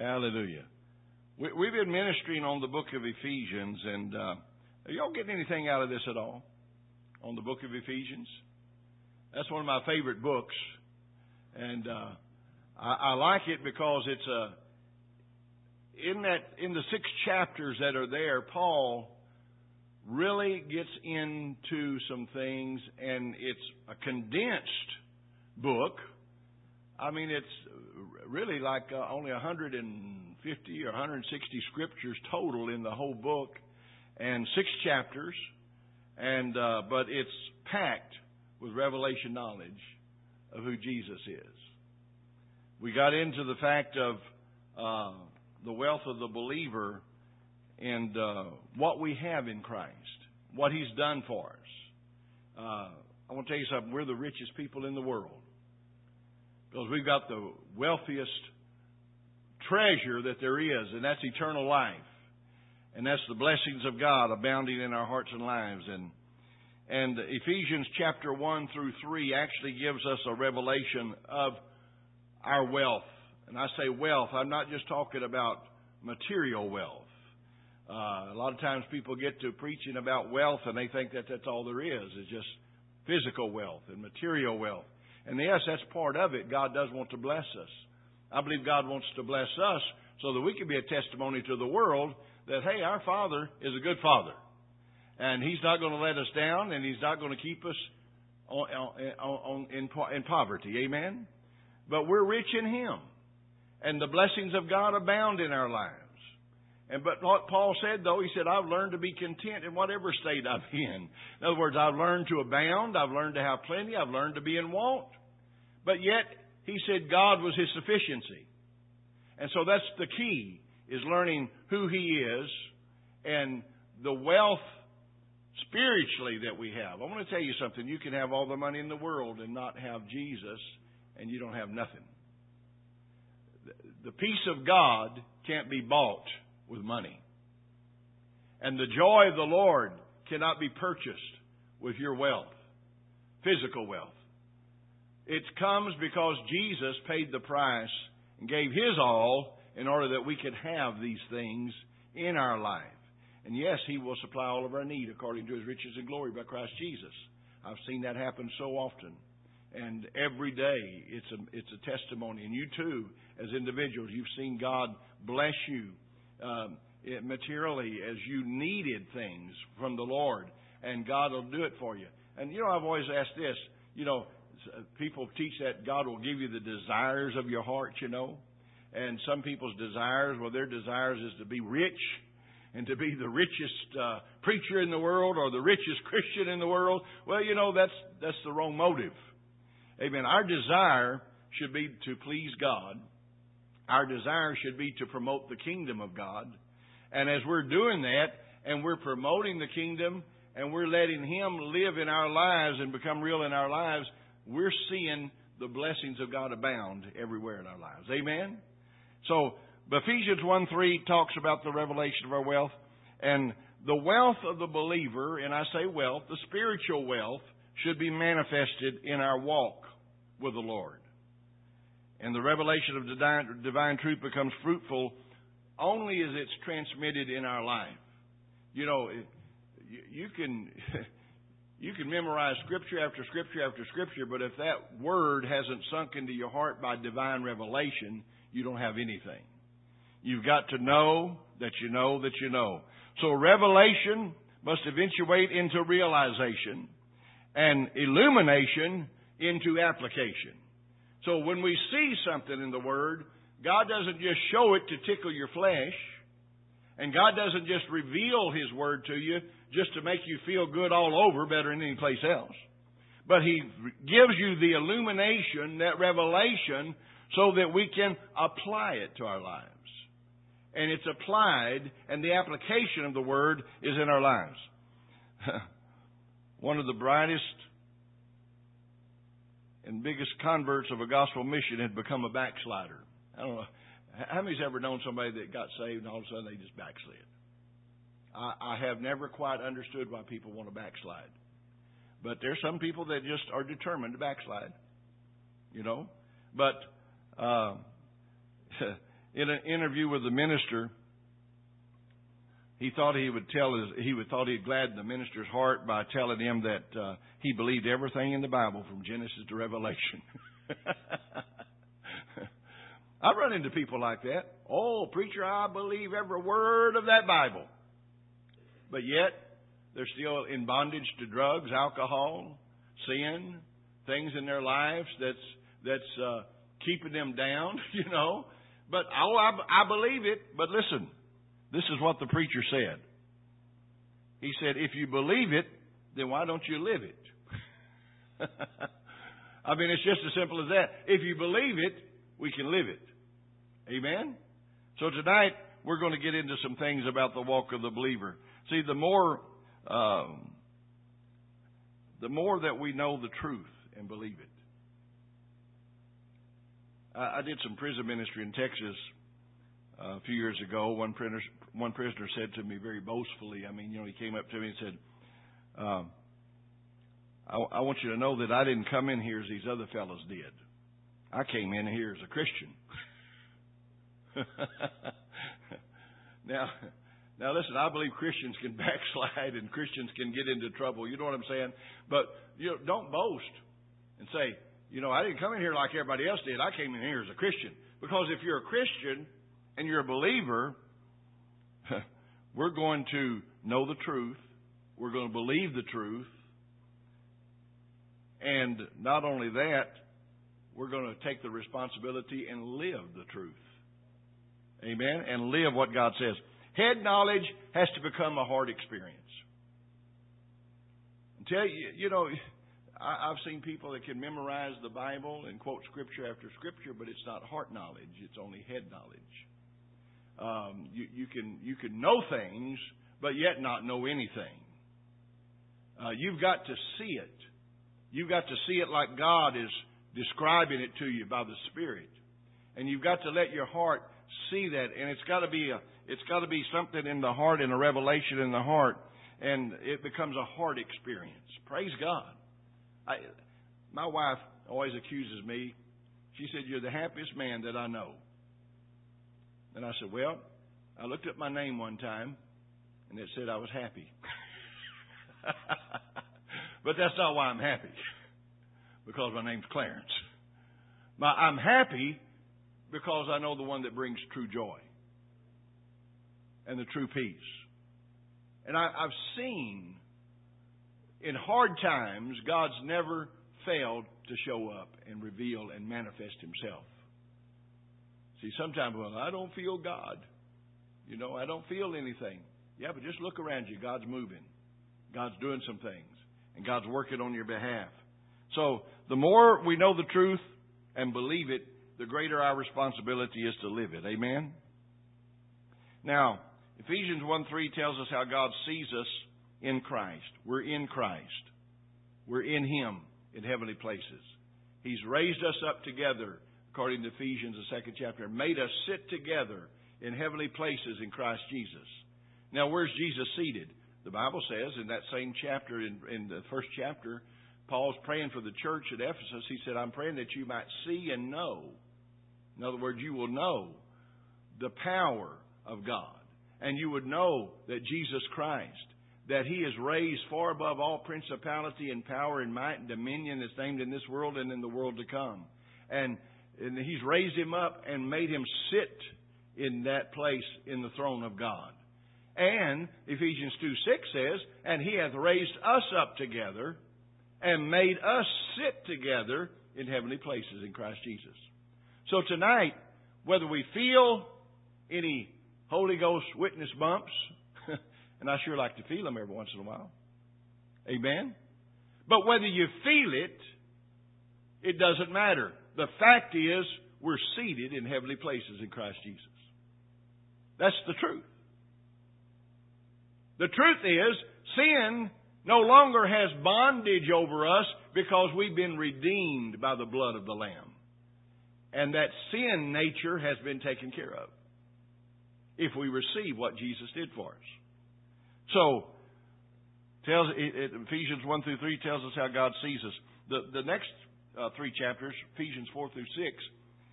Hallelujah. We, we've been ministering on the book of Ephesians, and uh, are y'all getting anything out of this at all? On the book of Ephesians? That's one of my favorite books, and uh, I, I like it because it's a in that in the six chapters that are there, Paul really gets into some things, and it's a condensed book. I mean, it's really like uh, only 150 or 160 scriptures total in the whole book, and six chapters, and uh, but it's packed with revelation knowledge of who Jesus is. We got into the fact of uh, the wealth of the believer and uh, what we have in Christ, what He's done for us. Uh, I want to tell you something. We're the richest people in the world because we've got the wealthiest treasure that there is, and that's eternal life. And that's the blessings of God abounding in our hearts and lives. And and Ephesians chapter 1 through 3 actually gives us a revelation of our wealth. And I say wealth, I'm not just talking about material wealth. Uh, a lot of times people get to preaching about wealth and they think that that's all there is. It's just physical wealth and material wealth. And yes, that's part of it. God does want to bless us. I believe God wants to bless us so that we can be a testimony to the world that, hey, our Father is a good Father. And He's not going to let us down and He's not going to keep us on, on, on, in, in poverty. Amen? But we're rich in Him. And the blessings of God abound in our lives. And but what Paul said though, he said, I've learned to be content in whatever state I'm in. In other words, I've learned to abound, I've learned to have plenty, I've learned to be in want. But yet, he said God was his sufficiency. And so that's the key, is learning who he is and the wealth spiritually that we have. I want to tell you something. You can have all the money in the world and not have Jesus, and you don't have nothing. The peace of God can't be bought with money. And the joy of the Lord cannot be purchased with your wealth, physical wealth. It comes because Jesus paid the price and gave His all in order that we could have these things in our life. And yes, He will supply all of our need according to His riches and glory by Christ Jesus. I've seen that happen so often. And every day it's a, it's a testimony. And you too, as individuals, you've seen God bless you um, materially as you needed things from the Lord, and God will do it for you. And you know, I've always asked this. You know, uh, people teach that God will give you the desires of your heart. You know, and some people's desires, well, their desires is to be rich and to be the richest uh, preacher in the world or the richest Christian in the world. Well, you know, that's that's the wrong motive. Amen. Our desire should be to please God our desire should be to promote the kingdom of God. And as we're doing that, and we're promoting the kingdom, and we're letting Him live in our lives and become real in our lives, we're seeing the blessings of God abound everywhere in our lives. Amen? So, Ephesians 1 3 talks about the revelation of our wealth. And the wealth of the believer, and I say wealth, the spiritual wealth, should be manifested in our walk with the Lord and the revelation of divine, divine truth becomes fruitful only as it's transmitted in our life. You know, you, can you can memorize scripture after scripture after scripture, but if that word hasn't sunk into your heart by divine revelation, you don't have anything. You've got to know that you know that you know. So revelation must eventuate into realization and illumination into application. So when we see something in the Word, God doesn't just show it to tickle your flesh, and God doesn't just reveal His Word to you just to make you feel good all over better than any place else. But He gives you the illumination, that revelation, so that we can apply it to our lives. And it's applied, and the application of the Word is in our lives. One of the brightest and biggest converts of a gospel mission had become a backslider. I don't know. How many's ever known somebody that got saved and all of a sudden they just backslid? I, I have never quite understood why people want to backslide. But there's some people that just are determined to backslide. You know? But uh, in an interview with the minister, he thought he would tell his, he would thought he'd gladden the minister's heart by telling him that uh, he believed everything in the Bible from Genesis to Revelation. I've run into people like that. Oh, preacher, I believe every word of that Bible. But yet, they're still in bondage to drugs, alcohol, sin, things in their lives that's that's uh, keeping them down, you know. But oh, I, I believe it. But listen, this is what the preacher said. He said, if you believe it, then why don't you live it? I mean, it's just as simple as that. If you believe it, we can live it. Amen? So tonight, we're going to get into some things about the walk of the believer. See, the more, um, the more that we know the truth and believe it. I, I did some prison ministry in Texas a few years ago. One prisoner, one prisoner said to me very boastfully, I mean, you know, he came up to me and said, um, I, I want you to know that I didn't come in here as these other fellows did. I came in here as a Christian. now, now listen, I believe Christians can backslide and Christians can get into trouble. You know what I'm saying? But you know, don't boast and say, you know, I didn't come in here like everybody else did. I came in here as a Christian. Because if you're a Christian and you're a believer, we're going to know the truth. We're going to believe the truth. And not only that, we're going to take the responsibility and live the truth. Amen? And live what God says. Head knowledge has to become a heart experience. Tell you, you know, I, have seen people that can memorize the Bible and quote scripture after scripture, but it's not heart knowledge; it's only head knowledge. Um, you, you can you can know things, but yet not know anything. Uh, you've got to see it. You've got to see it like God is describing it to you by the Spirit, and you've got to let your heart see that. And it's got to be a it's got to be something in the heart and a revelation in the heart, and it becomes a heart experience. Praise God. I, my wife always accuses me. She said, You're the happiest man that I know. And I said, Well, I looked up my name one time and it said I was happy. but that's not why I'm happy. Because my name's Clarence. My, I'm happy because I know the one that brings true joy and the true peace. And I, I've seen in hard times, God's never failed to show up and reveal and manifest Himself. See, sometimes, well, I don't feel God. You know, I don't feel anything. Yeah, but just look around you. God's moving. God's doing some things. And God's working on your behalf. So, the more we know the truth and believe it, the greater our responsibility is to live it. Amen? Now, Ephesians 1 3 tells us how God sees us in Christ. We're in Christ. We're in Him in heavenly places. He's raised us up together, according to Ephesians, the second chapter, made us sit together in heavenly places in Christ Jesus. Now, where's Jesus seated? The Bible says in that same chapter, in, in the first chapter, Paul's praying for the church at Ephesus. He said, I'm praying that you might see and know. In other words, you will know the power of God. And you would know that Jesus Christ that he is raised far above all principality and power and might and dominion that's named in this world and in the world to come. And, and he's raised him up and made him sit in that place in the throne of God. And Ephesians 2 6 says, And he hath raised us up together and made us sit together in heavenly places in Christ Jesus. So tonight, whether we feel any Holy Ghost witness bumps, and I sure like to feel them every once in a while. Amen? But whether you feel it, it doesn't matter. The fact is, we're seated in heavenly places in Christ Jesus. That's the truth. The truth is, sin no longer has bondage over us because we've been redeemed by the blood of the Lamb. And that sin nature has been taken care of if we receive what Jesus did for us. So, tells Ephesians 1 through 3 tells us how God sees us. The, the next uh, three chapters, Ephesians 4 through 6,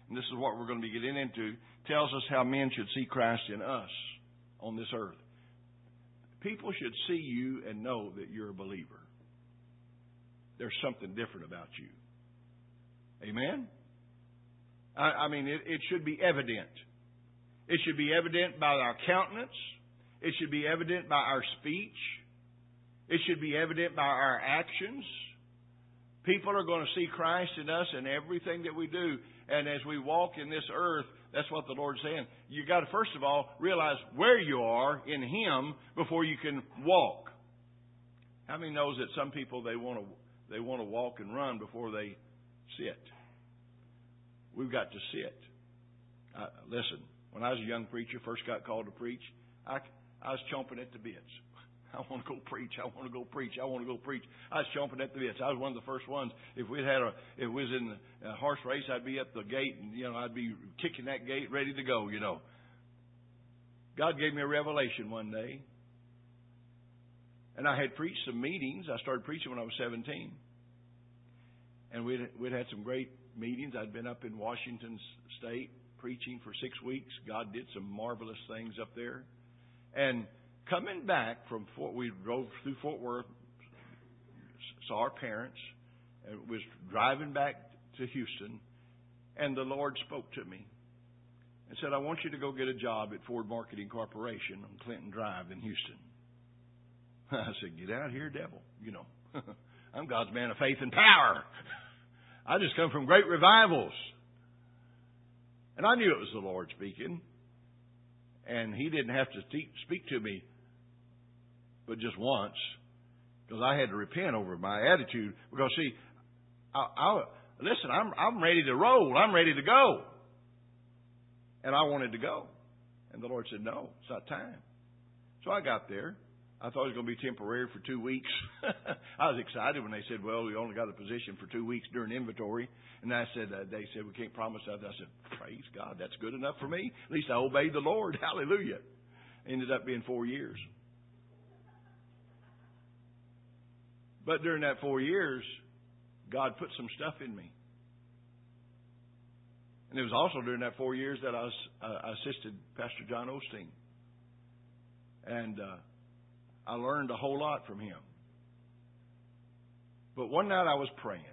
and this is what we're going to be getting into, tells us how men should see Christ in us on this earth. People should see you and know that you're a believer. There's something different about you. Amen? I, I mean, it, it should be evident. It should be evident by our countenance. It should be evident by our speech. It should be evident by our actions. People are going to see Christ in us in everything that we do. And as we walk in this earth, that's what the Lord's saying. You got to first of all realize where you are in Him before you can walk. How many knows that some people they want to they want to walk and run before they sit? We've got to sit. Uh, listen, when I was a young preacher, first got called to preach, I I was chomping at the bits. I want to go preach. I want to go preach. I want to go preach. I was chomping at the bits. I was one of the first ones. If we had a, if we was in a horse race, I'd be at the gate and, you know, I'd be kicking that gate ready to go, you know. God gave me a revelation one day. And I had preached some meetings. I started preaching when I was 17. And we'd, we'd had some great meetings. I'd been up in Washington State preaching for six weeks. God did some marvelous things up there. And coming back from Fort, we drove through Fort Worth, saw our parents, and was driving back to Houston, and the Lord spoke to me and said, I want you to go get a job at Ford Marketing Corporation on Clinton Drive in Houston. I said, Get out here, devil. You know, I'm God's man of faith and power. I just come from great revivals. And I knew it was the Lord speaking. And He didn't have to speak to me but just once, because I had to repent over my attitude. Because see, I, I listen. I'm I'm ready to roll. I'm ready to go, and I wanted to go, and the Lord said, "No, it's not time." So I got there. I thought it was going to be temporary for two weeks. I was excited when they said, "Well, we only got a position for two weeks during inventory." And I said, uh, "They said we can't promise that." I said, "Praise God, that's good enough for me. At least I obeyed the Lord. Hallelujah." Ended up being four years. But during that four years, God put some stuff in me. And it was also during that four years that I, was, uh, assisted Pastor John Osteen. And uh, I learned a whole lot from him. But one night I was praying.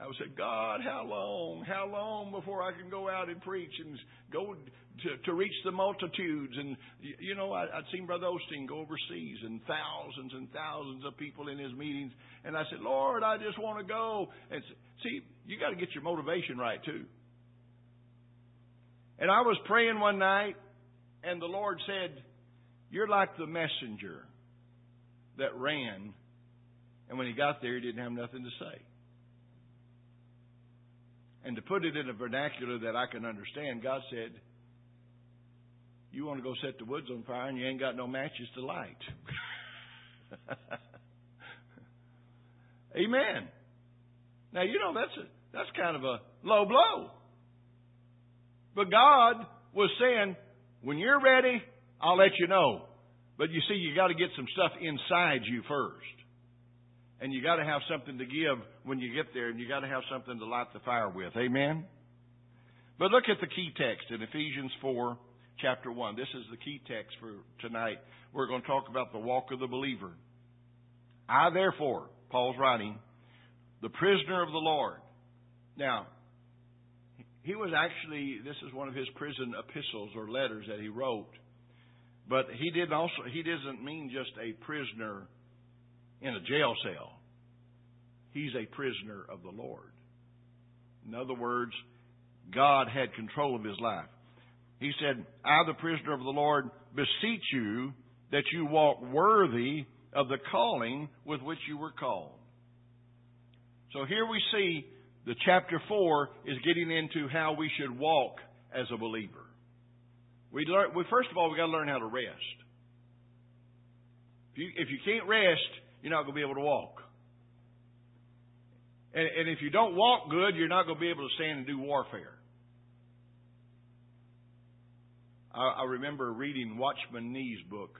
I would say, God, how long, how long before I can go out and preach and go to, to reach the multitudes? And, you know, I, I'd seen Brother Osteen go overseas and thousands and thousands of people in his meetings. And I said, Lord, I just want to go. And see, you got to get your motivation right, too. And I was praying one night, and the Lord said, You're like the messenger that ran, and when he got there, he didn't have nothing to say. And to put it in a vernacular that I can understand, God said, You want to go set the woods on fire and you ain't got no matches to light. Amen. Now you know that's a, that's kind of a low blow. But God was saying, when you're ready, I'll let you know. But you see, you got to get some stuff inside you first. And you got to have something to give when you get there, and you got to have something to light the fire with. Amen? But look at the key text in Ephesians 4, chapter 1. This is the key text for tonight. We're going to talk about the walk of the believer. I, therefore, Paul's writing, the prisoner of the Lord. Now, he was actually, this is one of his prison epistles or letters that he wrote. But he didn't also, he doesn't mean just a prisoner in a jail cell. He's a prisoner of the Lord. In other words, God had control of his life. He said, I, the prisoner of the Lord, beseech you that you walk worthy of the calling with which you were called. So here we see the chapter 4 is getting into how we should walk as a believer. We, learn, we first of all, we've got to learn how to rest. If you, if you can't rest, you're not going to be able to walk. And, and if you don't walk good, you're not going to be able to stand and do warfare. I, I remember reading Watchman Nee's book.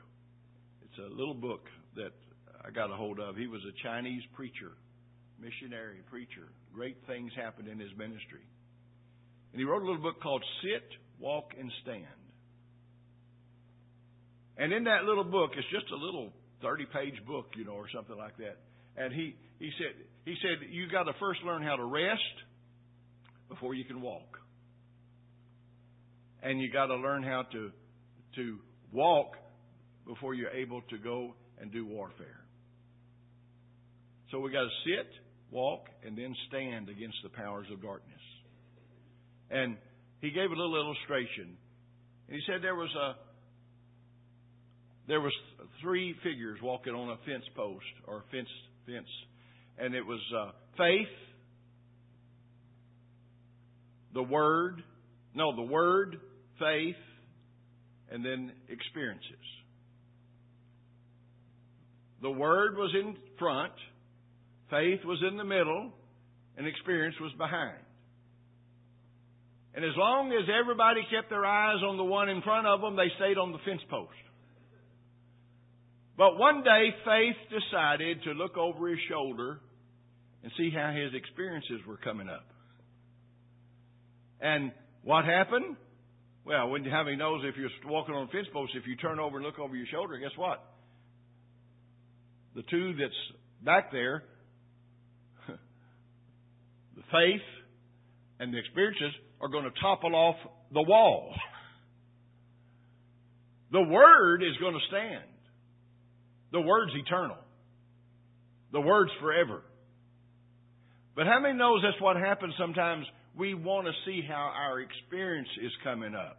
It's a little book that I got a hold of. He was a Chinese preacher, missionary preacher. Great things happened in his ministry. And he wrote a little book called Sit walk, and stand. And in that little book, it's just a little 30 page book, you know, or something like that. And he, he said, he said, you got to first learn how to rest before you can walk. And you got to learn how to, to walk before you're able to go and do warfare. So we got to sit, walk, and then stand against the powers of darkness. And he gave a little illustration. And he said there was a there was three figures walking on a fence post or fence fence, and it was uh, faith, the word, no, the word, faith, and then experiences. The word was in front, faith was in the middle, and experience was behind. And as long as everybody kept their eyes on the one in front of them, they stayed on the fence post. But one day, Faith decided to look over his shoulder and see how his experiences were coming up. And what happened? Well, when having knows if you're walking on fence posts, if you turn over and look over your shoulder, guess what? The two that's back there, the faith and the experiences, are going to topple off the wall. The Word is going to stand. The Word's eternal. The Word's forever. But how many knows that's what happens sometimes? We want to see how our experience is coming up.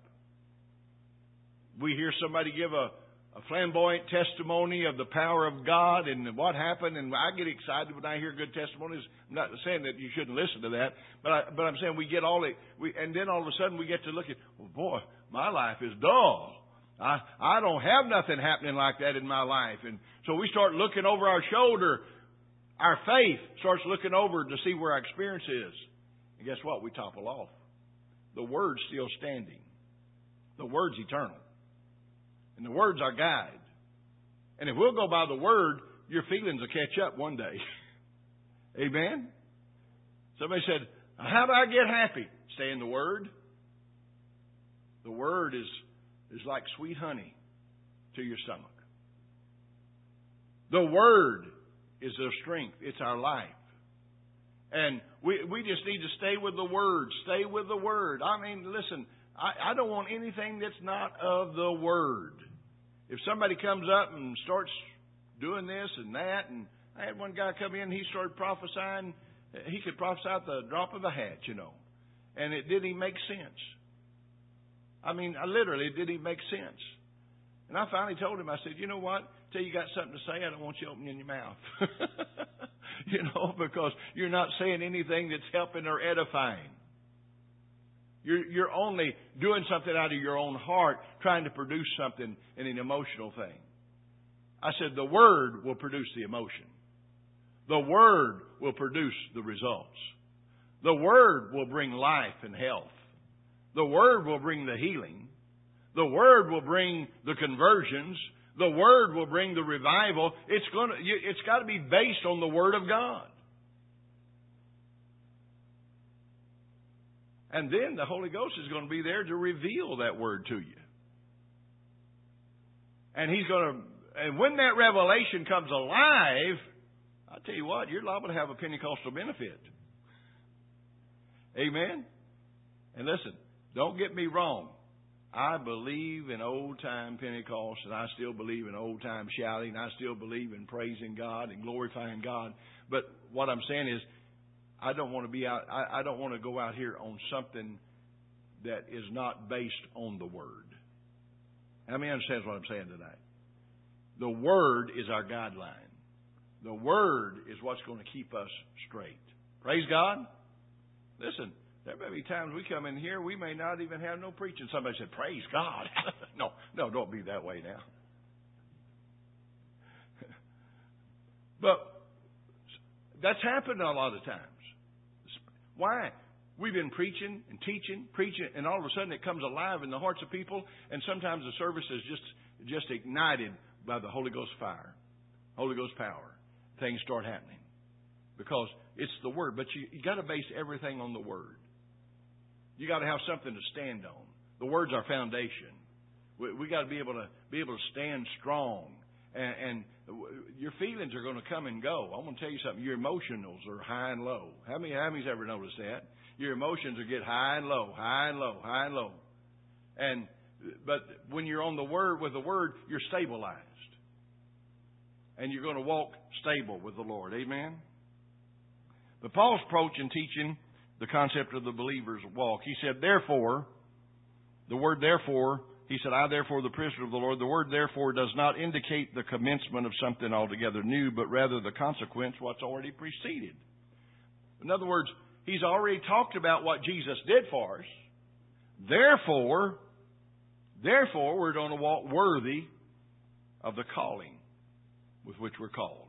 We hear somebody give a a flamboyant testimony of the power of God and what happened, and I get excited when I hear good testimonies. I'm not saying that you shouldn't listen to that, but I, but I'm saying we get all it, we, and then all of a sudden we get to look at, well, boy, my life is dull. I I don't have nothing happening like that in my life, and so we start looking over our shoulder. Our faith starts looking over to see where our experience is, and guess what? We topple off. The word's still standing. The word's eternal. And the Word's our guide. And if we'll go by the Word, your feelings will catch up one day. Amen? Somebody said, How do I get happy? Stay in the Word. The Word is, is like sweet honey to your stomach. The Word is our strength, it's our life. And we, we just need to stay with the Word. Stay with the Word. I mean, listen, I, I don't want anything that's not of the Word. If somebody comes up and starts doing this and that, and I had one guy come in, he started prophesying. He could prophesy at the drop of a hat, you know. And it didn't make sense. I mean, I literally, it didn't make sense. And I finally told him, I said, you know what? Till you got something to say, I don't want you opening your mouth. you know, because you're not saying anything that's helping or edifying. You're, you're only doing something out of your own heart, trying to produce something in an emotional thing. I said the Word will produce the emotion. The Word will produce the results. The Word will bring life and health. The Word will bring the healing. The Word will bring the conversions. The Word will bring the revival. It's going to, it's got to be based on the Word of God. And then the Holy Ghost is going to be there to reveal that word to you. And He's going to, and when that revelation comes alive, I tell you what, you're liable to have a Pentecostal benefit. Amen? And listen, don't get me wrong. I believe in old time Pentecost, and I still believe in old time shouting. And I still believe in praising God and glorifying God. But what I'm saying is, I don't want to be out. I, I don't want to go out here on something that is not based on the Word. How many understands what I'm saying tonight? The Word is our guideline. The Word is what's going to keep us straight. Praise God. Listen, there may be times we come in here, we may not even have no preaching. Somebody said, Praise God. no, no, don't be that way now. but that's happened a lot of times. Why? We've been preaching and teaching, preaching, and all of a sudden it comes alive in the hearts of people, and sometimes the service is just just ignited by the Holy Ghost fire, Holy Ghost power. Things start happening because it's the Word. But you, you got to base everything on the Word. You got to have something to stand on. The Word's our foundation. We, we got to be able to be able to stand strong, and, and your feelings are going to come and go. I'm going to tell you something. Your emotions are high and low. How many? How many's ever noticed that? Your emotions will get high and low, high and low, high and low. And but when you're on the Word with the Word, you're stabilized, and you're going to walk stable with the Lord. Amen. But Paul's approach in teaching the concept of the believer's walk, he said, therefore, the word therefore he said, I therefore, the prisoner of the Lord. The word therefore does not indicate the commencement of something altogether new, but rather the consequence, what's already preceded. In other words, he's already talked about what Jesus did for us. Therefore, therefore, we're going to walk worthy of the calling with which we're called.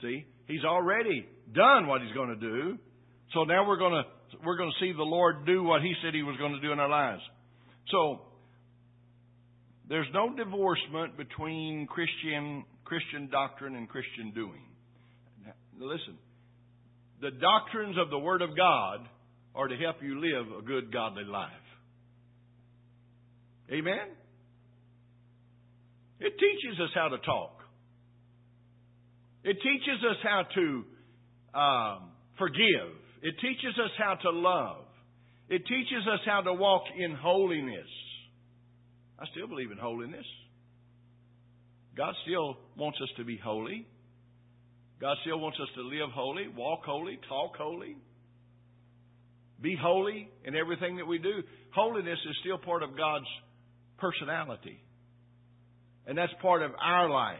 See? He's already done what he's going to do. So now we're going to, we're going to see the Lord do what he said he was going to do in our lives. So, there's no divorcement between Christian, Christian doctrine and Christian doing. Now, listen, the doctrines of the Word of God are to help you live a good, godly life. Amen? It teaches us how to talk. It teaches us how to um, forgive. It teaches us how to love. It teaches us how to walk in holiness. I still believe in holiness. God still wants us to be holy. God still wants us to live holy, walk holy, talk holy, be holy in everything that we do. Holiness is still part of God's personality. And that's part of our life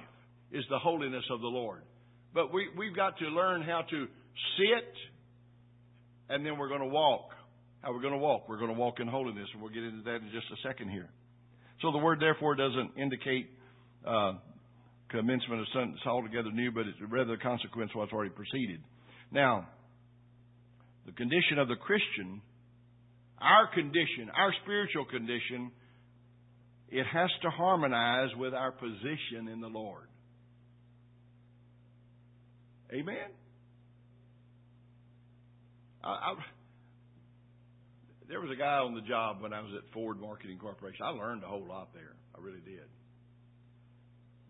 is the holiness of the Lord. But we, we've got to learn how to sit and then we're going to walk how we're going to walk. We're going to walk in holiness, and we'll get into that in just a second here. So the word therefore doesn't indicate uh, commencement of something altogether new, but it's rather a consequence of what's already preceded. Now, the condition of the Christian, our condition, our spiritual condition, it has to harmonize with our position in the Lord. Amen? I, I, there was a guy on the job when I was at Ford Marketing Corporation. I learned a whole lot there. I really did.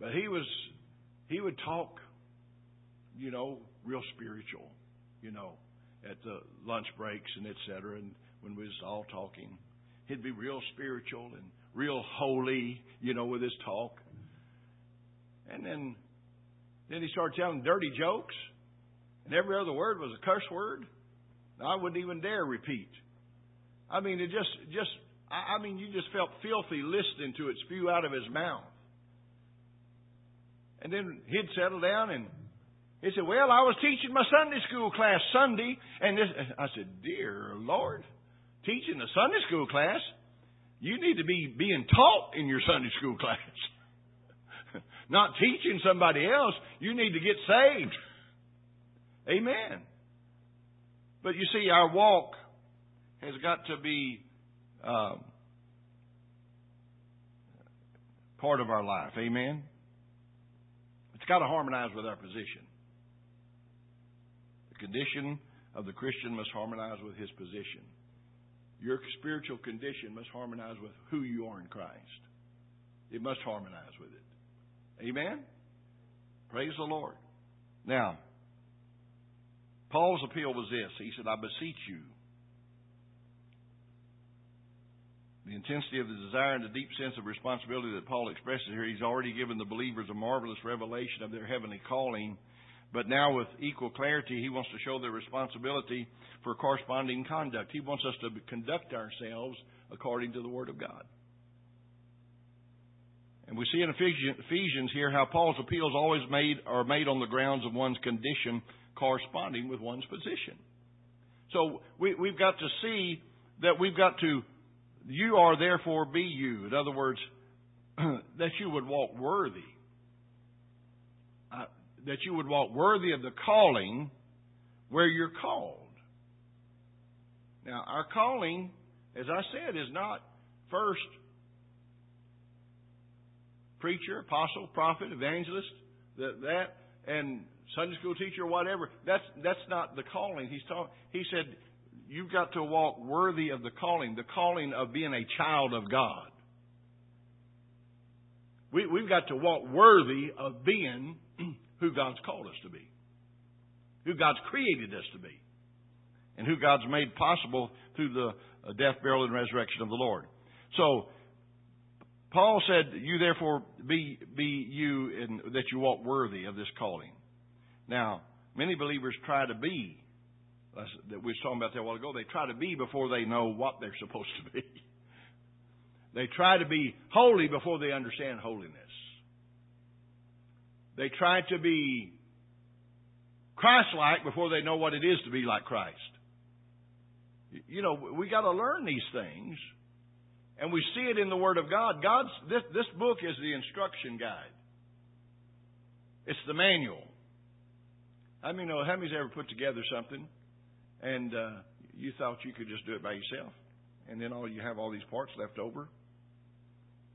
But he was he would talk, you know, real spiritual, you know, at the lunch breaks and et cetera, and when we was all talking. He'd be real spiritual and real holy, you know, with his talk. And then then he started telling dirty jokes, and every other word was a curse word. I wouldn't even dare repeat. I mean, it just, just, I mean, you just felt filthy listening to it spew out of his mouth. And then he'd settle down and he said, Well, I was teaching my Sunday school class Sunday, and this, I said, Dear Lord, teaching a Sunday school class? You need to be being taught in your Sunday school class. Not teaching somebody else. You need to get saved. Amen. But you see, our walk has got to be um, part of our life. Amen? It's got to harmonize with our position. The condition of the Christian must harmonize with his position. Your spiritual condition must harmonize with who you are in Christ. It must harmonize with it. Amen? Praise the Lord. Now, Paul's appeal was this. He said, I beseech you, the intensity of the desire and the deep sense of responsibility that Paul expresses here, he's already given the believers a marvelous revelation of their heavenly calling. But now, with equal clarity, he wants to show their responsibility for corresponding conduct. He wants us to conduct ourselves according to the Word of God. And we see in Ephesians here how Paul's appeals always made are made on the grounds of one's condition corresponding with one's position. So we, we've got to see that we've got to you are therefore be you. In other words, that you would walk worthy. Uh, that you would walk worthy of the calling where you're called. Now, our calling, as I said, is not first preacher, apostle, prophet, evangelist, that, that and Sunday school teacher, whatever. That's that's not the calling. He's talking. He said, you've got to walk worthy of the calling, the calling of being a child of God. We, we've got to walk worthy of being who God's called us to be, who God's created us to be, and who God's made possible through the uh, death, burial, and resurrection of the Lord. So, Paul said, "You therefore be be you in, that you walk worthy of this calling." Now, many believers try to be that we were talking about that a while ago. They try to be before they know what they're supposed to be. They try to be holy before they understand holiness. They try to be Christ-like before they know what it is to be like Christ. You know, we got to learn these things, and we see it in the Word of God. God's this this book is the instruction guide. It's the manual. I mean, know how many's ever put together something, and uh, you thought you could just do it by yourself, and then all you have all these parts left over.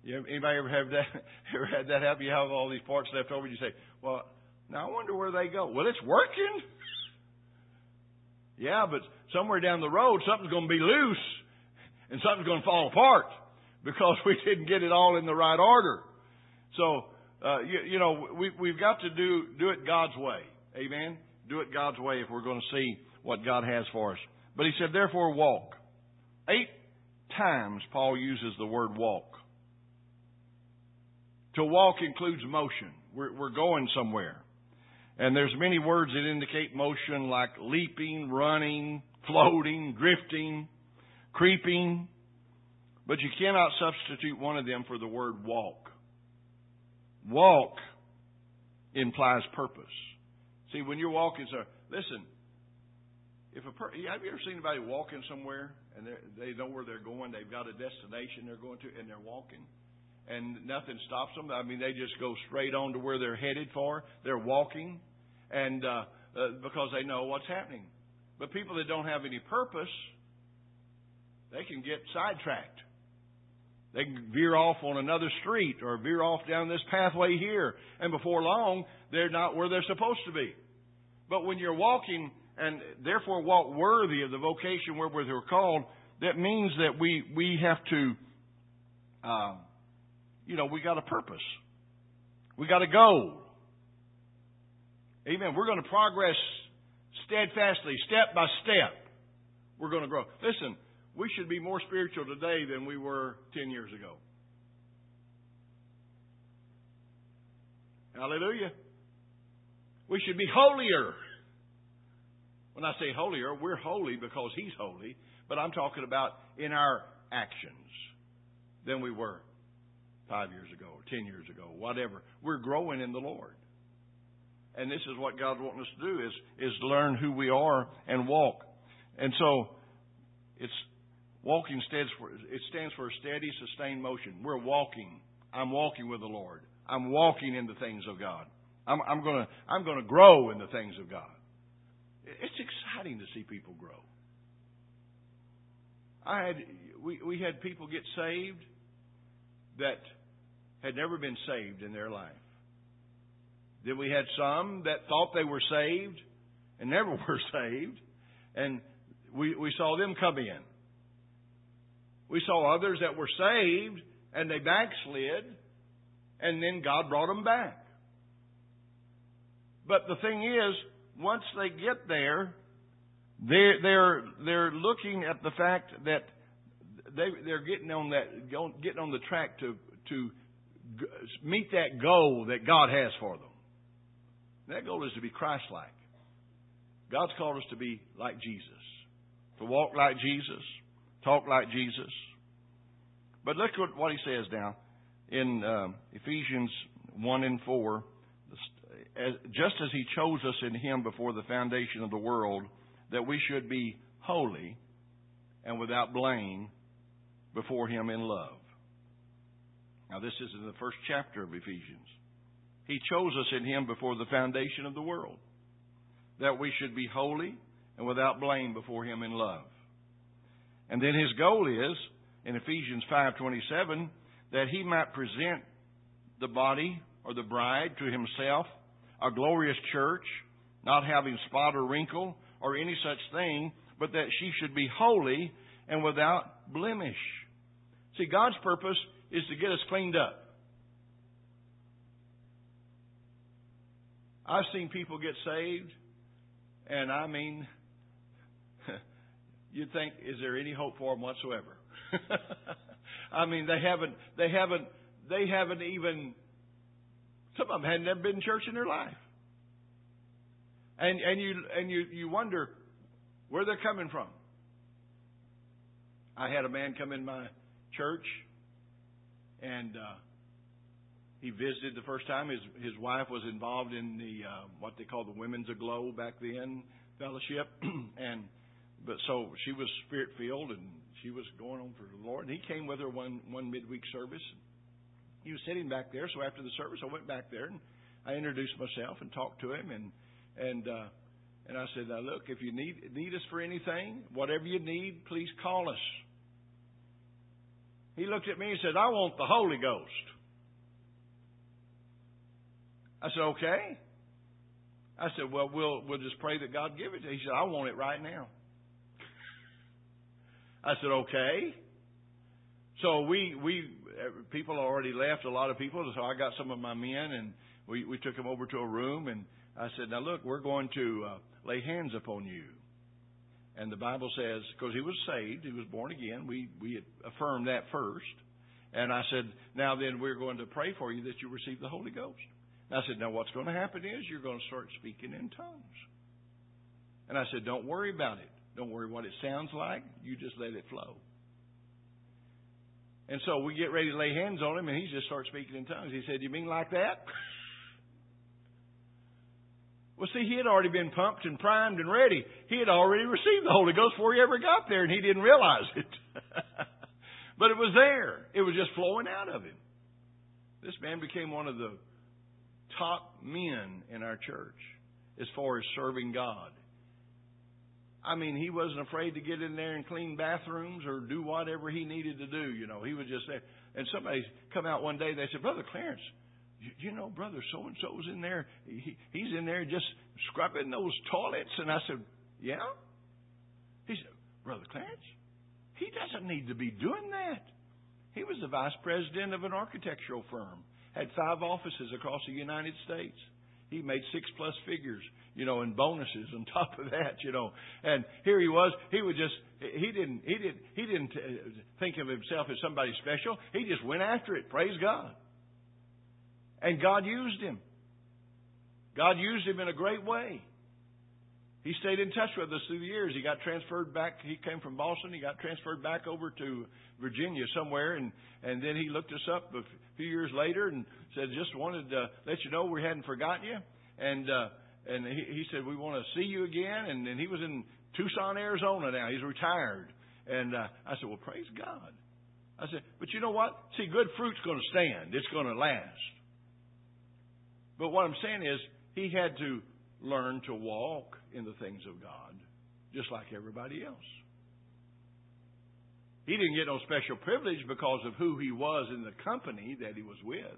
You, anybody ever have that? Ever had that happen? You have all these parts left over. You say, "Well, now I wonder where they go." Well, it's working. Yeah, but somewhere down the road, something's going to be loose, and something's going to fall apart because we didn't get it all in the right order. So, uh, you, you know, we, we've got to do do it God's way. Amen. Do it God's way if we're going to see what God has for us. But He said, therefore, walk. Eight times Paul uses the word walk. To walk includes motion. We're, we're going somewhere. And there's many words that indicate motion like leaping, running, floating, drifting, creeping. But you cannot substitute one of them for the word walk. Walk implies purpose. See, when you're walking, sir, listen. If a per, have you ever seen anybody walking somewhere and they know where they're going? They've got a destination they're going to, and they're walking and nothing stops them. I mean, they just go straight on to where they're headed for. They're walking, and uh, uh, because they know what's happening. But people that don't have any purpose, they can get sidetracked. They can veer off on another street or veer off down this pathway here, and before long, they're not where they're supposed to be. But when you're walking and therefore walk worthy of the vocation where we're called, that means that we we have to. Uh, you know, we got a purpose. We got a goal. Amen. We're going to progress steadfastly, step by step. We're going to grow. Listen, we should be more spiritual today than we were 10 years ago. Hallelujah. We should be holier. When I say holier, we're holy because He's holy, but I'm talking about in our actions than we were five years ago or ten years ago, whatever. We're growing in the Lord. And this is what God wants us to do is is learn who we are and walk. And so it's walking stands for it stands for a steady, sustained motion. We're walking. I'm walking with the Lord. I'm walking in the things of God. I'm, I'm gonna I'm gonna grow in the things of God. It's exciting to see people grow. I had we, we had people get saved that had never been saved in their life. Then we had some that thought they were saved and never were saved, and we, we saw them come in. We saw others that were saved and they backslid, and then God brought them back. But the thing is, once they get there, they're they're they're looking at the fact that they they're getting on that getting on the track to to meet that goal that God has for them. That goal is to be Christ-like. God's called us to be like Jesus, to walk like Jesus, talk like Jesus. But look at what he says now in um, Ephesians 1 and 4. As, just as he chose us in him before the foundation of the world, that we should be holy and without blame before him in love. Now, this is in the first chapter of Ephesians. He chose us in Him before the foundation of the world, that we should be holy and without blame before Him in love. And then His goal is, in Ephesians 5.27, that He might present the body or the bride to Himself, a glorious church, not having spot or wrinkle or any such thing, but that she should be holy and without blemish. See, God's purpose is to get us cleaned up. I've seen people get saved, and I mean, you'd think, is there any hope for them whatsoever? I mean, they haven't, they haven't, they haven't even. Some of them hadn't never been in church in their life, and and you and you you wonder where they're coming from. I had a man come in my church, and uh, he visited the first time. His his wife was involved in the uh, what they call the Women's Aglow back then fellowship, and but so she was spirit filled and she was going on for the Lord. And he came with her one one midweek service. He was sitting back there. So after the service, I went back there and I introduced myself and talked to him and and uh, and I said, now look, if you need need us for anything, whatever you need, please call us. He looked at me and said, I want the Holy Ghost. I said, okay. I said, well, we'll we'll just pray that God give it to you. He said, I want it right now. I said, okay. So we we people already left. A lot of people. So I got some of my men and we we took them over to a room and I said, now look, we're going to uh, lay hands upon you. And the Bible says, because he was saved, he was born again. We we affirmed that first. And I said, now then we're going to pray for you that you receive the Holy Ghost. And I said, now what's going to happen is you're going to start speaking in tongues. And I said, don't worry about it. Don't worry what it sounds like. You just let it flow. And so we get ready to lay hands on him, and he just starts speaking in tongues. He said, You mean like that? Well, see, he had already been pumped and primed and ready. He had already received the Holy Ghost before he ever got there, and he didn't realize it. but it was there. It was just flowing out of him. This man became one of the top men in our church as far as serving God. I mean, he wasn't afraid to get in there and clean bathrooms or do whatever he needed to do. You know, he was just there. And somebody come out one day. They said, "Brother Clarence, you, you know, brother so and so's in there. He, he's in there just scrubbing those toilets." And I said, "Yeah." He said, "Brother Clarence, he doesn't need to be doing that. He was the vice president of an architectural firm, had five offices across the United States." He made six plus figures, you know, and bonuses on top of that, you know. And here he was. He would just he didn't he didn't he didn't uh, think of himself as somebody special. He just went after it. Praise God. And God used him. God used him in a great way. He stayed in touch with us through the years. He got transferred back. He came from Boston. He got transferred back over to Virginia somewhere, and and then he looked us up a few years later and said, "Just wanted to let you know we hadn't forgotten you." And uh, and he, he said, "We want to see you again." And, and he was in Tucson, Arizona now. He's retired. And uh, I said, "Well, praise God." I said, "But you know what? See, good fruit's going to stand. It's going to last." But what I'm saying is, he had to learn to walk in the things of God, just like everybody else. He didn't get no special privilege because of who he was in the company that he was with.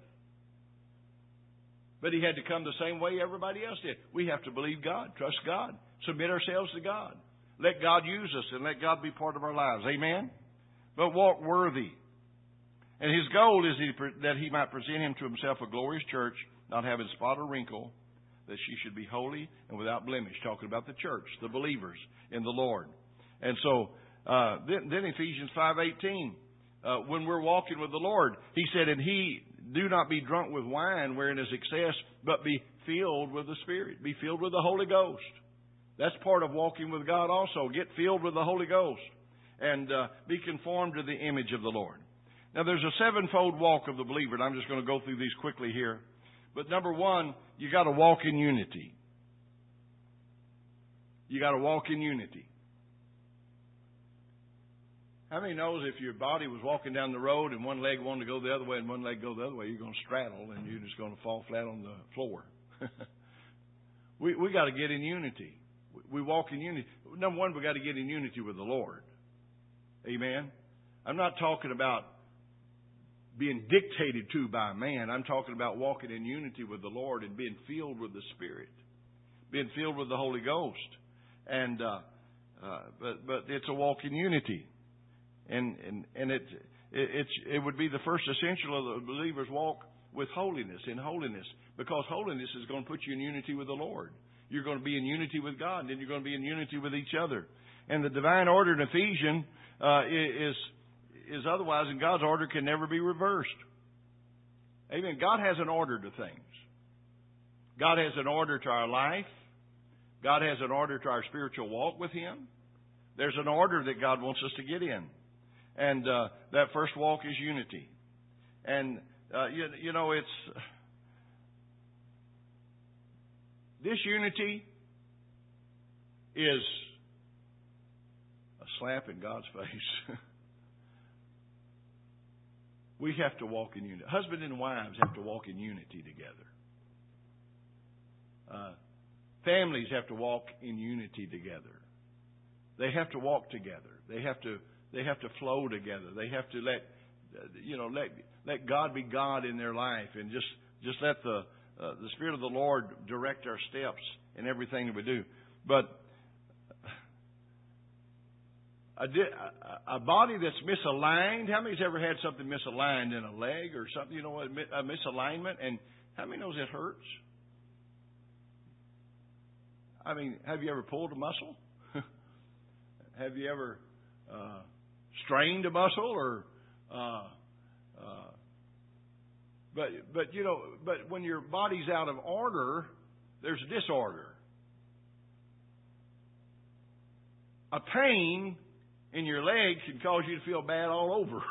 But he had to come the same way everybody else did. We have to believe God, trust God, submit ourselves to God. Let God use us and let God be part of our lives. Amen? But walk worthy. And his goal is that he might present him to himself a glorious church, not having spot or wrinkle, that she should be holy and without blemish. Talking about the church, the believers in the Lord. And so, uh, then, then Ephesians 5.18, uh, when we're walking with the Lord, he said, and he do not be drunk with wine wherein is excess, but be filled with the Spirit. Be filled with the Holy Ghost. That's part of walking with God also. Get filled with the Holy Ghost and uh, be conformed to the image of the Lord. Now, there's a sevenfold walk of the believer, and I'm just going to go through these quickly here. But number one, you got to walk in unity. You got to walk in unity. How many knows if your body was walking down the road and one leg wanted to go the other way and one leg go the other way, you're going to straddle and you're just going to fall flat on the floor. we we got to get in unity. We walk in unity. Number one, we got to get in unity with the Lord. Amen. I'm not talking about being dictated to by man. I'm talking about walking in unity with the Lord and being filled with the Spirit, being filled with the Holy Ghost, and uh, uh, but but it's a walk in unity, and and and it, it it would be the first essential of the believer's walk with holiness in holiness because holiness is going to put you in unity with the Lord. You're going to be in unity with God, and then you're going to be in unity with each other. And the divine order in Ephesians uh, is is otherwise, and God's order can never be reversed. Amen. God has an order to things. God has an order to our life. God has an order to our spiritual walk with Him. There's an order that God wants us to get in. And uh, that first walk is unity. And, uh, you, you know, it's. This unity is a slap in God's face. we have to walk in unity. Husband and wives have to walk in unity together. Uh, families have to walk in unity together. They have to walk together. They have to they have to flow together. They have to let you know let let God be God in their life and just just let the uh, the Spirit of the Lord direct our steps in everything that we do. But a, a body that's misaligned. How many's ever had something misaligned in a leg or something? You know, a misalignment, and how many knows it hurts? I mean, have you ever pulled a muscle? have you ever uh, strained a muscle or? Uh, uh, but but you know, but when your body's out of order, there's disorder. A pain in your leg can cause you to feel bad all over.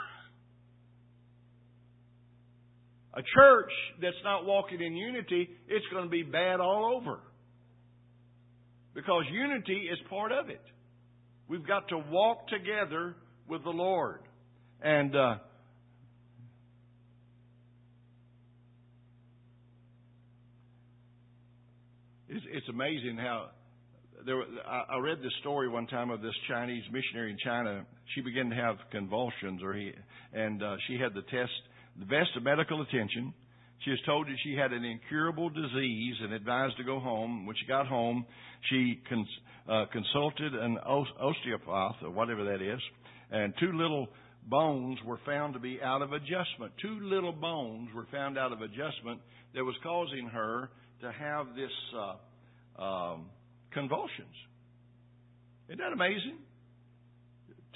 A church that's not walking in unity, it's going to be bad all over. Because unity is part of it. We've got to walk together with the Lord. And uh, it's, it's amazing how there. I, I read this story one time of this Chinese missionary in China. She began to have convulsions, or he, and uh, she had the test, the best of medical attention. She was told that she had an incurable disease and advised to go home. When she got home, she cons- uh, consulted an osteopath, or whatever that is, and two little bones were found to be out of adjustment. Two little bones were found out of adjustment that was causing her to have this uh, um, convulsions. Isn't that amazing?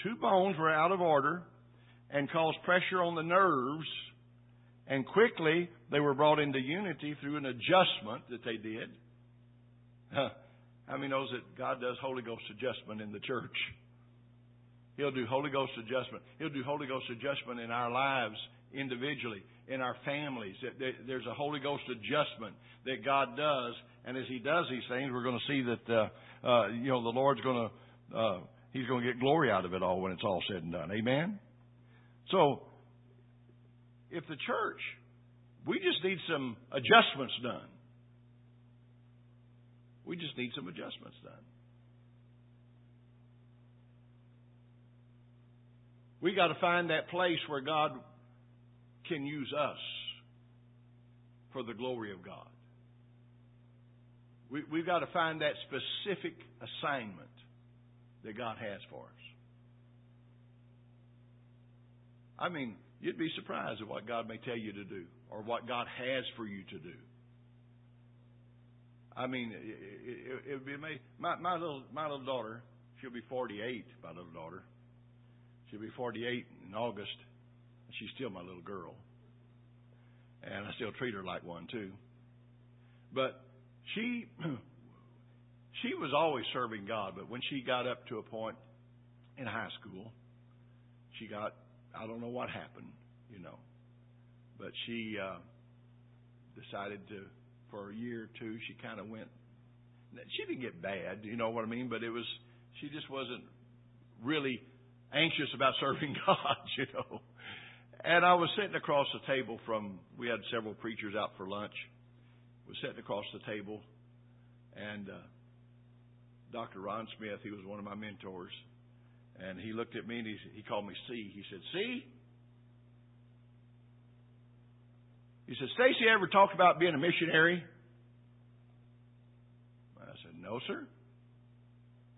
Two bones were out of order and caused pressure on the nerves, and quickly they were brought into unity through an adjustment that they did. How many knows that God does Holy Ghost adjustment in the church? He'll do Holy Ghost adjustment. He'll do Holy Ghost adjustment in our lives individually, in our families. There's a Holy Ghost adjustment that God does, and as He does these things, we're going to see that uh, uh, you know the Lord's going to uh, He's going to get glory out of it all when it's all said and done. Amen. So, if the church, we just need some adjustments done. We just need some adjustments done. We got to find that place where God can use us for the glory of God. We, we've got to find that specific assignment that God has for us. I mean, you'd be surprised at what God may tell you to do or what God has for you to do. I mean, it, it, it would be. My, my little my little daughter, she'll be 48. My little daughter, she'll be 48 in August. She's still my little girl, and I still treat her like one too. But she she was always serving God, but when she got up to a point in high school, she got I don't know what happened, you know, but she uh, decided to for a year or two. She kind of went. She didn't get bad, you know what I mean, but it was she just wasn't really anxious about serving God, you know. And I was sitting across the table from we had several preachers out for lunch was sitting across the table, and uh, Dr. Ron Smith, he was one of my mentors, and he looked at me and he, he called me C. He said, C? He said, Stacy ever talk about being a missionary? I said, No, sir.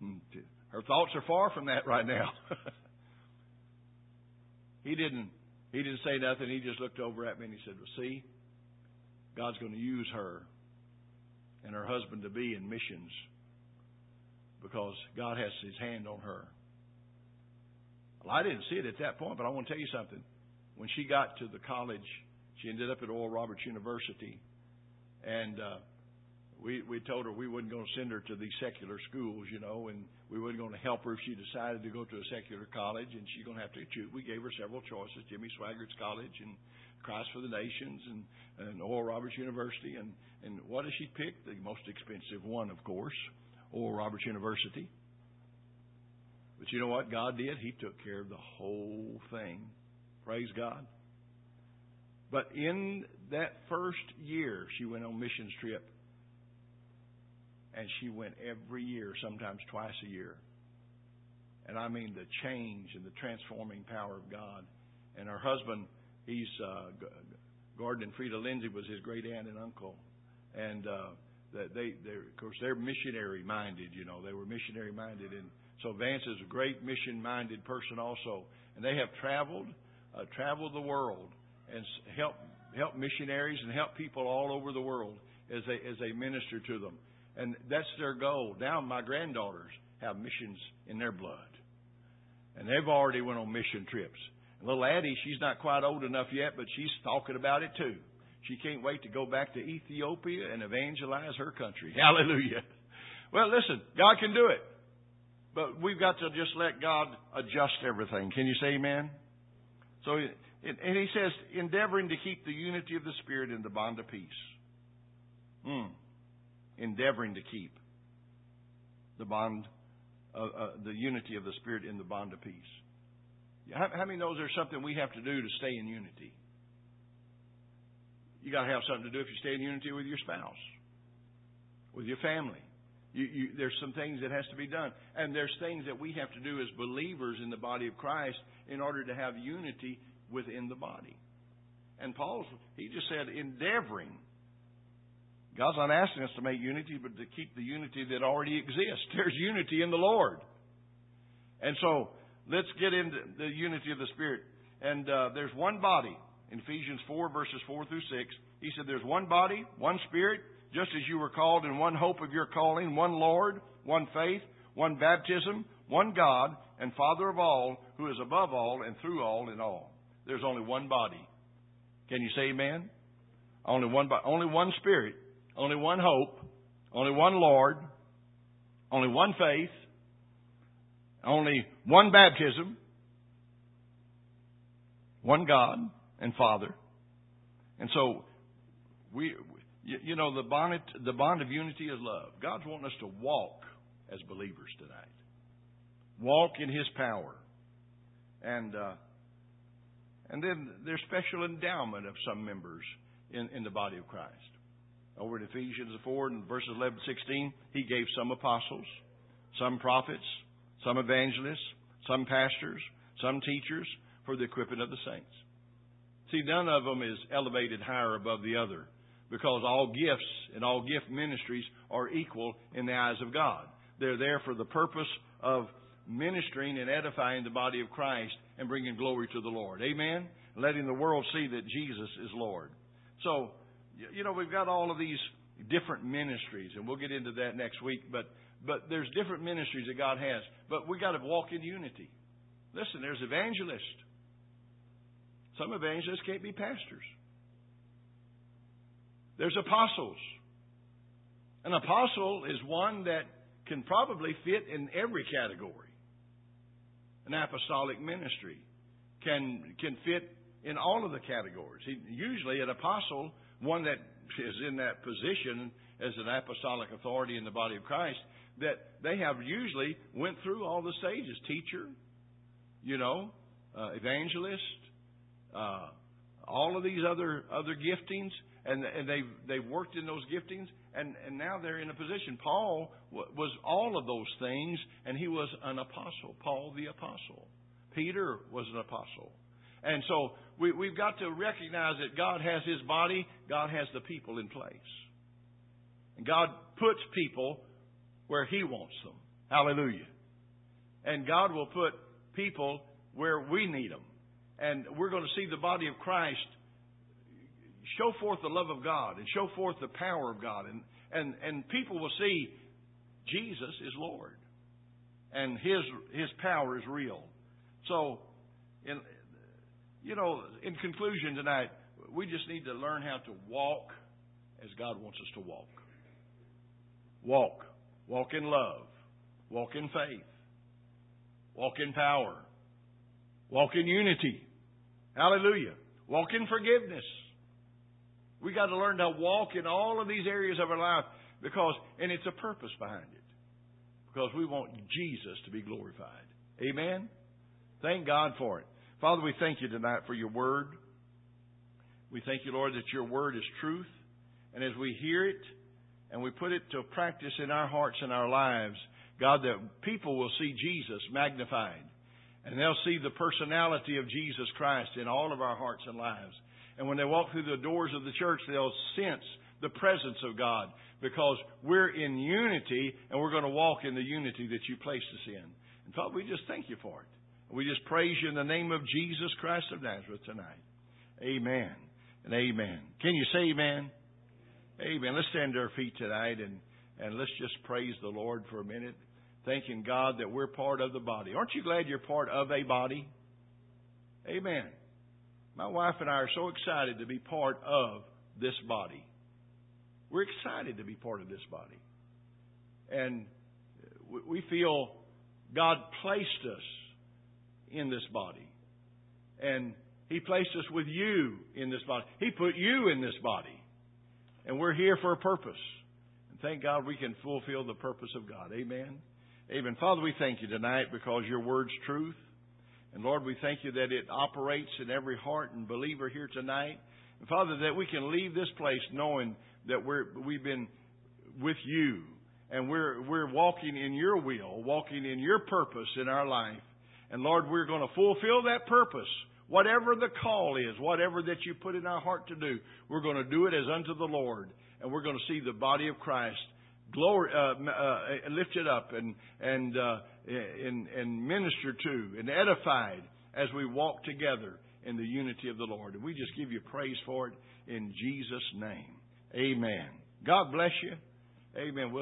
Hmm, Her thoughts are far from that right now. he didn't he didn't say nothing. He just looked over at me and he said, Well, see, God's going to use her and her husband to be in missions because God has his hand on her. Well, I didn't see it at that point, but I want to tell you something. When she got to the college, she ended up at Oral Roberts University, and uh, we we told her we wasn't going to send her to these secular schools, you know, and we wasn't going to help her if she decided to go to a secular college, and she's going to have to choose. We gave her several choices: Jimmy Swaggart's college and Christ for the Nations and, and Oral Roberts University, and and what did she pick? The most expensive one, of course, Oral Roberts University. But you know what God did? He took care of the whole thing. Praise God. But in that first year, she went on missions trip. And she went every year, sometimes twice a year. And I mean the change and the transforming power of God. And her husband, he's uh, Gordon and Freda Lindsay was his great aunt and uncle, and uh, they, they, of course, they're missionary minded. You know, they were missionary minded, and so Vance is a great mission minded person also. And they have traveled, uh, traveled the world and help help missionaries and help people all over the world as they as they minister to them. And that's their goal. Now my granddaughters have missions in their blood. And they've already went on mission trips. And little Addie, she's not quite old enough yet, but she's talking about it too. She can't wait to go back to Ethiopia and evangelize her country. Hallelujah. Well, listen, God can do it. But we've got to just let God adjust everything. Can you say amen? So and he says, endeavoring to keep the unity of the Spirit in the bond of peace. Hmm. Endeavoring to keep the bond, uh, uh, the unity of the Spirit in the bond of peace. How, how many knows there's something we have to do to stay in unity? You got to have something to do if you stay in unity with your spouse, with your family. You, you, there's some things that has to be done, and there's things that we have to do as believers in the body of Christ in order to have unity within the body. And Paul, he just said, endeavoring. God's not asking us to make unity, but to keep the unity that already exists. There's unity in the Lord. And so, let's get into the unity of the Spirit. And uh, there's one body. In Ephesians 4, verses 4 through 6, he said, There's one body, one Spirit, just as you were called in one hope of your calling, one Lord, one faith, one baptism, one God, and Father of all, who is above all and through all in all. There's only one body. Can you say amen? Only one only one spirit, only one hope, only one Lord, only one faith, only one baptism, one God and Father. And so we you know the bond the bond of unity is love. God's wanting us to walk as believers tonight. Walk in his power. And uh, and then there's special endowment of some members in, in the body of Christ. Over in Ephesians 4 and verses 11 and 16, he gave some apostles, some prophets, some evangelists, some pastors, some teachers for the equipping of the saints. See, none of them is elevated higher above the other because all gifts and all gift ministries are equal in the eyes of God. They're there for the purpose of ministering and edifying the body of Christ and bringing glory to the Lord. Amen? Letting the world see that Jesus is Lord. So, you know, we've got all of these different ministries, and we'll get into that next week, but, but there's different ministries that God has. But we got to walk in unity. Listen, there's evangelists. Some evangelists can't be pastors. There's apostles. An apostle is one that can probably fit in every category an apostolic ministry can can fit in all of the categories. He, usually, an apostle, one that is in that position as an apostolic authority in the body of Christ, that they have usually went through all the stages: teacher, you know, uh, evangelist, uh, all of these other other giftings, and and they've they've worked in those giftings, and, and now they're in a position. Paul w- was all of those things, and he was an apostle. Paul the apostle. Peter was an apostle. And so we, we've got to recognize that God has his body, God has the people in place. And God puts people where he wants them. Hallelujah. And God will put people where we need them. And we're going to see the body of Christ show forth the love of God and show forth the power of God. And, and, and people will see Jesus is Lord. And His, His power is real. So, in, you know, in conclusion tonight, we just need to learn how to walk as God wants us to walk. Walk. Walk in love. Walk in faith. Walk in power. Walk in unity. Hallelujah. Walk in forgiveness. We got to learn to walk in all of these areas of our life because, and it's a purpose behind it. Because we want Jesus to be glorified. Amen? Thank God for it. Father, we thank you tonight for your word. We thank you, Lord, that your word is truth. And as we hear it and we put it to practice in our hearts and our lives, God, that people will see Jesus magnified. And they'll see the personality of Jesus Christ in all of our hearts and lives. And when they walk through the doors of the church, they'll sense the presence of God because we're in unity and we're going to walk in the unity that you placed us in. And Father, we just thank you for it. We just praise you in the name of Jesus Christ of Nazareth tonight. Amen and amen. Can you say amen? Amen. Let's stand to our feet tonight and, and let's just praise the Lord for a minute, thanking God that we're part of the body. Aren't you glad you're part of a body? Amen. My wife and I are so excited to be part of this body. We're excited to be part of this body. And we feel God placed us in this body. And He placed us with you in this body. He put you in this body. And we're here for a purpose. And thank God we can fulfill the purpose of God. Amen. Amen. Father, we thank you tonight because your word's truth. And Lord, we thank you that it operates in every heart and believer here tonight. And Father, that we can leave this place knowing that we're, we've been with you and we're, we're walking in your will, walking in your purpose in our life. And Lord, we're going to fulfill that purpose. Whatever the call is, whatever that you put in our heart to do, we're going to do it as unto the Lord. And we're going to see the body of Christ glory, uh, uh, lifted up and, and, uh, and, and ministered to and edified as we walk together in the unity of the Lord. And we just give you praise for it in Jesus' name. Amen. God bless you. Amen. We'll